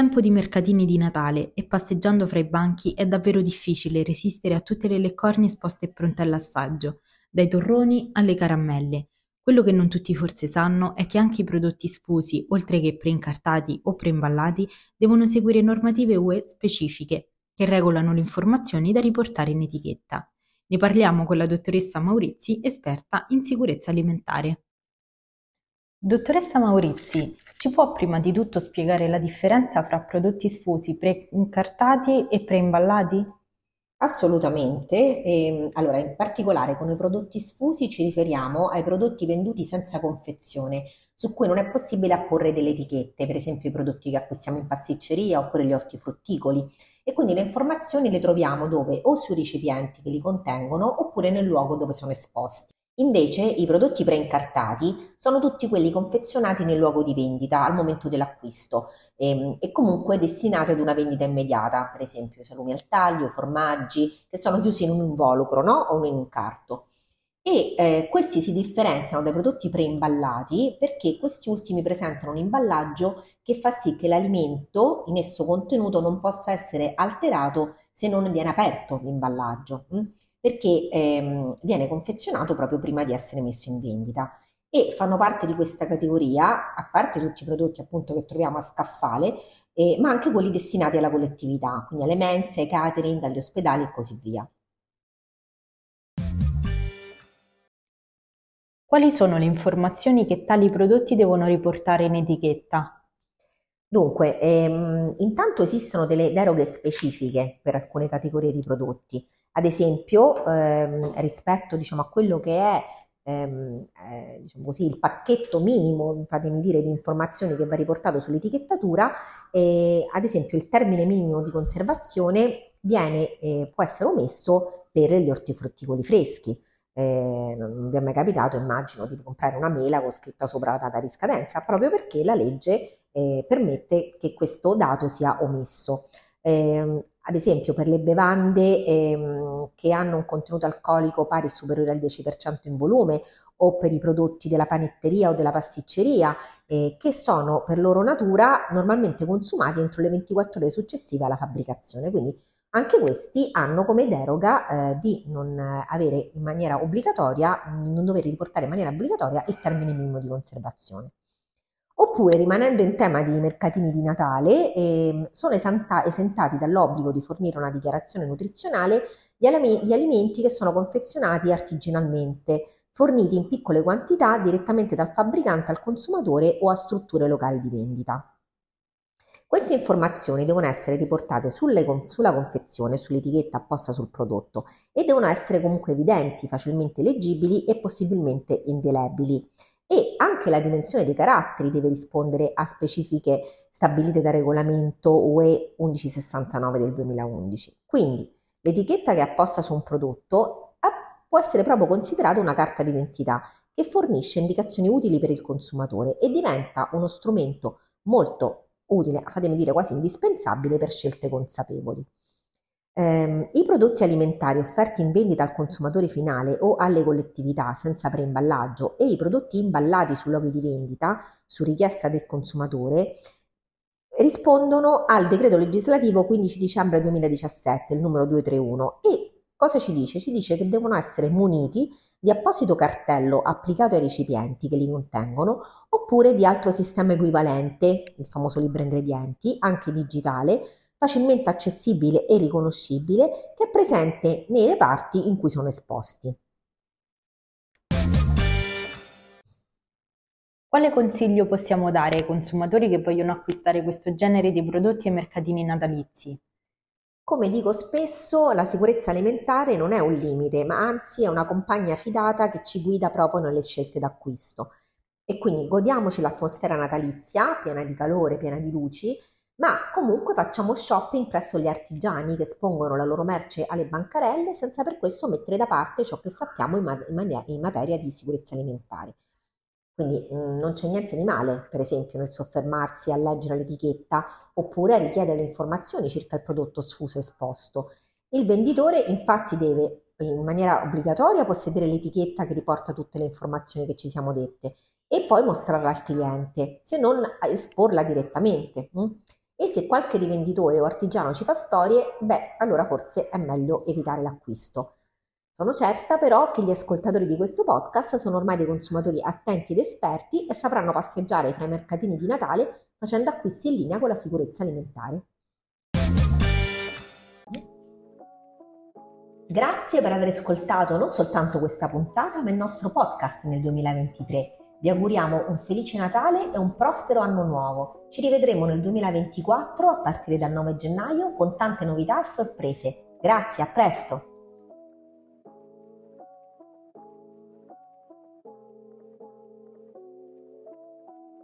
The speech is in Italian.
Tempo di mercatini di Natale e passeggiando fra i banchi è davvero difficile resistere a tutte le leccornie esposte e pronte all'assaggio, dai torroni alle caramelle. Quello che non tutti forse sanno è che anche i prodotti sfusi, oltre che preincartati o preimballati, devono seguire normative UE specifiche che regolano le informazioni da riportare in etichetta. Ne parliamo con la dottoressa Maurizi, esperta in sicurezza alimentare. Dottoressa Maurizi, ci può prima di tutto spiegare la differenza fra prodotti sfusi pre-incartati e preimballati? Assolutamente. E, ehm, allora, in particolare con i prodotti sfusi ci riferiamo ai prodotti venduti senza confezione, su cui non è possibile apporre delle etichette, per esempio i prodotti che acquistiamo in pasticceria oppure gli ortifrutticoli. E quindi le informazioni le troviamo dove? O sui recipienti che li contengono oppure nel luogo dove sono esposti. Invece i prodotti preincartati sono tutti quelli confezionati nel luogo di vendita al momento dell'acquisto ehm, e comunque destinati ad una vendita immediata, per esempio salumi al taglio, formaggi che sono chiusi in un involucro no? o in un incarto. E eh, questi si differenziano dai prodotti preimballati perché questi ultimi presentano un imballaggio che fa sì che l'alimento in esso contenuto non possa essere alterato se non viene aperto l'imballaggio. Hm? Perché ehm, viene confezionato proprio prima di essere messo in vendita e fanno parte di questa categoria, a parte tutti i prodotti appunto che troviamo a scaffale, eh, ma anche quelli destinati alla collettività, quindi alle mense, ai catering, agli ospedali e così via. Quali sono le informazioni che tali prodotti devono riportare in etichetta? Dunque, ehm, intanto esistono delle deroghe specifiche per alcune categorie di prodotti. Ad esempio, ehm, rispetto diciamo, a quello che è ehm, eh, diciamo così, il pacchetto minimo, fatemi dire, di informazioni che va riportato sull'etichettatura, eh, ad esempio il termine minimo di conservazione viene, eh, può essere omesso per gli ortifrutticoli freschi. Eh, non vi è mai capitato, immagino, di comprare una mela con scritta sopra la data di scadenza, proprio perché la legge eh, permette che questo dato sia omesso. Eh, ad esempio per le bevande ehm, che hanno un contenuto alcolico pari o superiore al 10% in volume o per i prodotti della panetteria o della pasticceria eh, che sono per loro natura normalmente consumati entro le 24 ore successive alla fabbricazione. Quindi anche questi hanno come deroga eh, di non avere in maniera obbligatoria, non dover riportare in maniera obbligatoria il termine minimo di conservazione. Oppure, rimanendo in tema di mercatini di Natale, eh, sono esenta- esentati dall'obbligo di fornire una dichiarazione nutrizionale gli, alame- gli alimenti che sono confezionati artigianalmente, forniti in piccole quantità direttamente dal fabbricante al consumatore o a strutture locali di vendita. Queste informazioni devono essere riportate sulle, sulla confezione, sull'etichetta apposta sul prodotto e devono essere comunque evidenti, facilmente leggibili e possibilmente indelebili e anche la dimensione dei caratteri deve rispondere a specifiche stabilite dal regolamento UE 1169 del 2011. Quindi l'etichetta che è apposta su un prodotto può essere proprio considerata una carta d'identità che fornisce indicazioni utili per il consumatore e diventa uno strumento molto utile, fatemi dire quasi indispensabile per scelte consapevoli. Eh, I prodotti alimentari offerti in vendita al consumatore finale o alle collettività senza preimballaggio e i prodotti imballati su luoghi di vendita su richiesta del consumatore rispondono al decreto legislativo 15 dicembre 2017, il numero 231 e cosa ci dice? Ci dice che devono essere muniti di apposito cartello applicato ai recipienti che li contengono oppure di altro sistema equivalente, il famoso libro ingredienti, anche digitale, facilmente accessibile e riconoscibile che è presente nei reparti in cui sono esposti. Quale consiglio possiamo dare ai consumatori che vogliono acquistare questo genere di prodotti ai mercatini natalizi? Come dico spesso, la sicurezza alimentare non è un limite, ma anzi è una compagna fidata che ci guida proprio nelle scelte d'acquisto. E quindi godiamoci l'atmosfera natalizia, piena di calore, piena di luci, ma comunque facciamo shopping presso gli artigiani che espongono la loro merce alle bancarelle senza per questo mettere da parte ciò che sappiamo in, ma- in materia di sicurezza alimentare. Quindi mh, mm, non c'è niente di male, per esempio, nel soffermarsi a leggere l'etichetta oppure a richiedere le informazioni circa il prodotto sfuso esposto. Il venditore infatti deve in maniera obbligatoria possedere l'etichetta che riporta tutte le informazioni che ci siamo dette e poi mostrarla al cliente, se non esporla direttamente. Mh? E se qualche rivenditore o artigiano ci fa storie, beh, allora forse è meglio evitare l'acquisto. Sono certa però che gli ascoltatori di questo podcast sono ormai dei consumatori attenti ed esperti e sapranno passeggiare fra i mercatini di Natale facendo acquisti in linea con la sicurezza alimentare. Grazie per aver ascoltato non soltanto questa puntata, ma il nostro podcast nel 2023. Vi auguriamo un felice Natale e un prospero anno nuovo. Ci rivedremo nel 2024 a partire dal 9 gennaio con tante novità e sorprese. Grazie, a presto!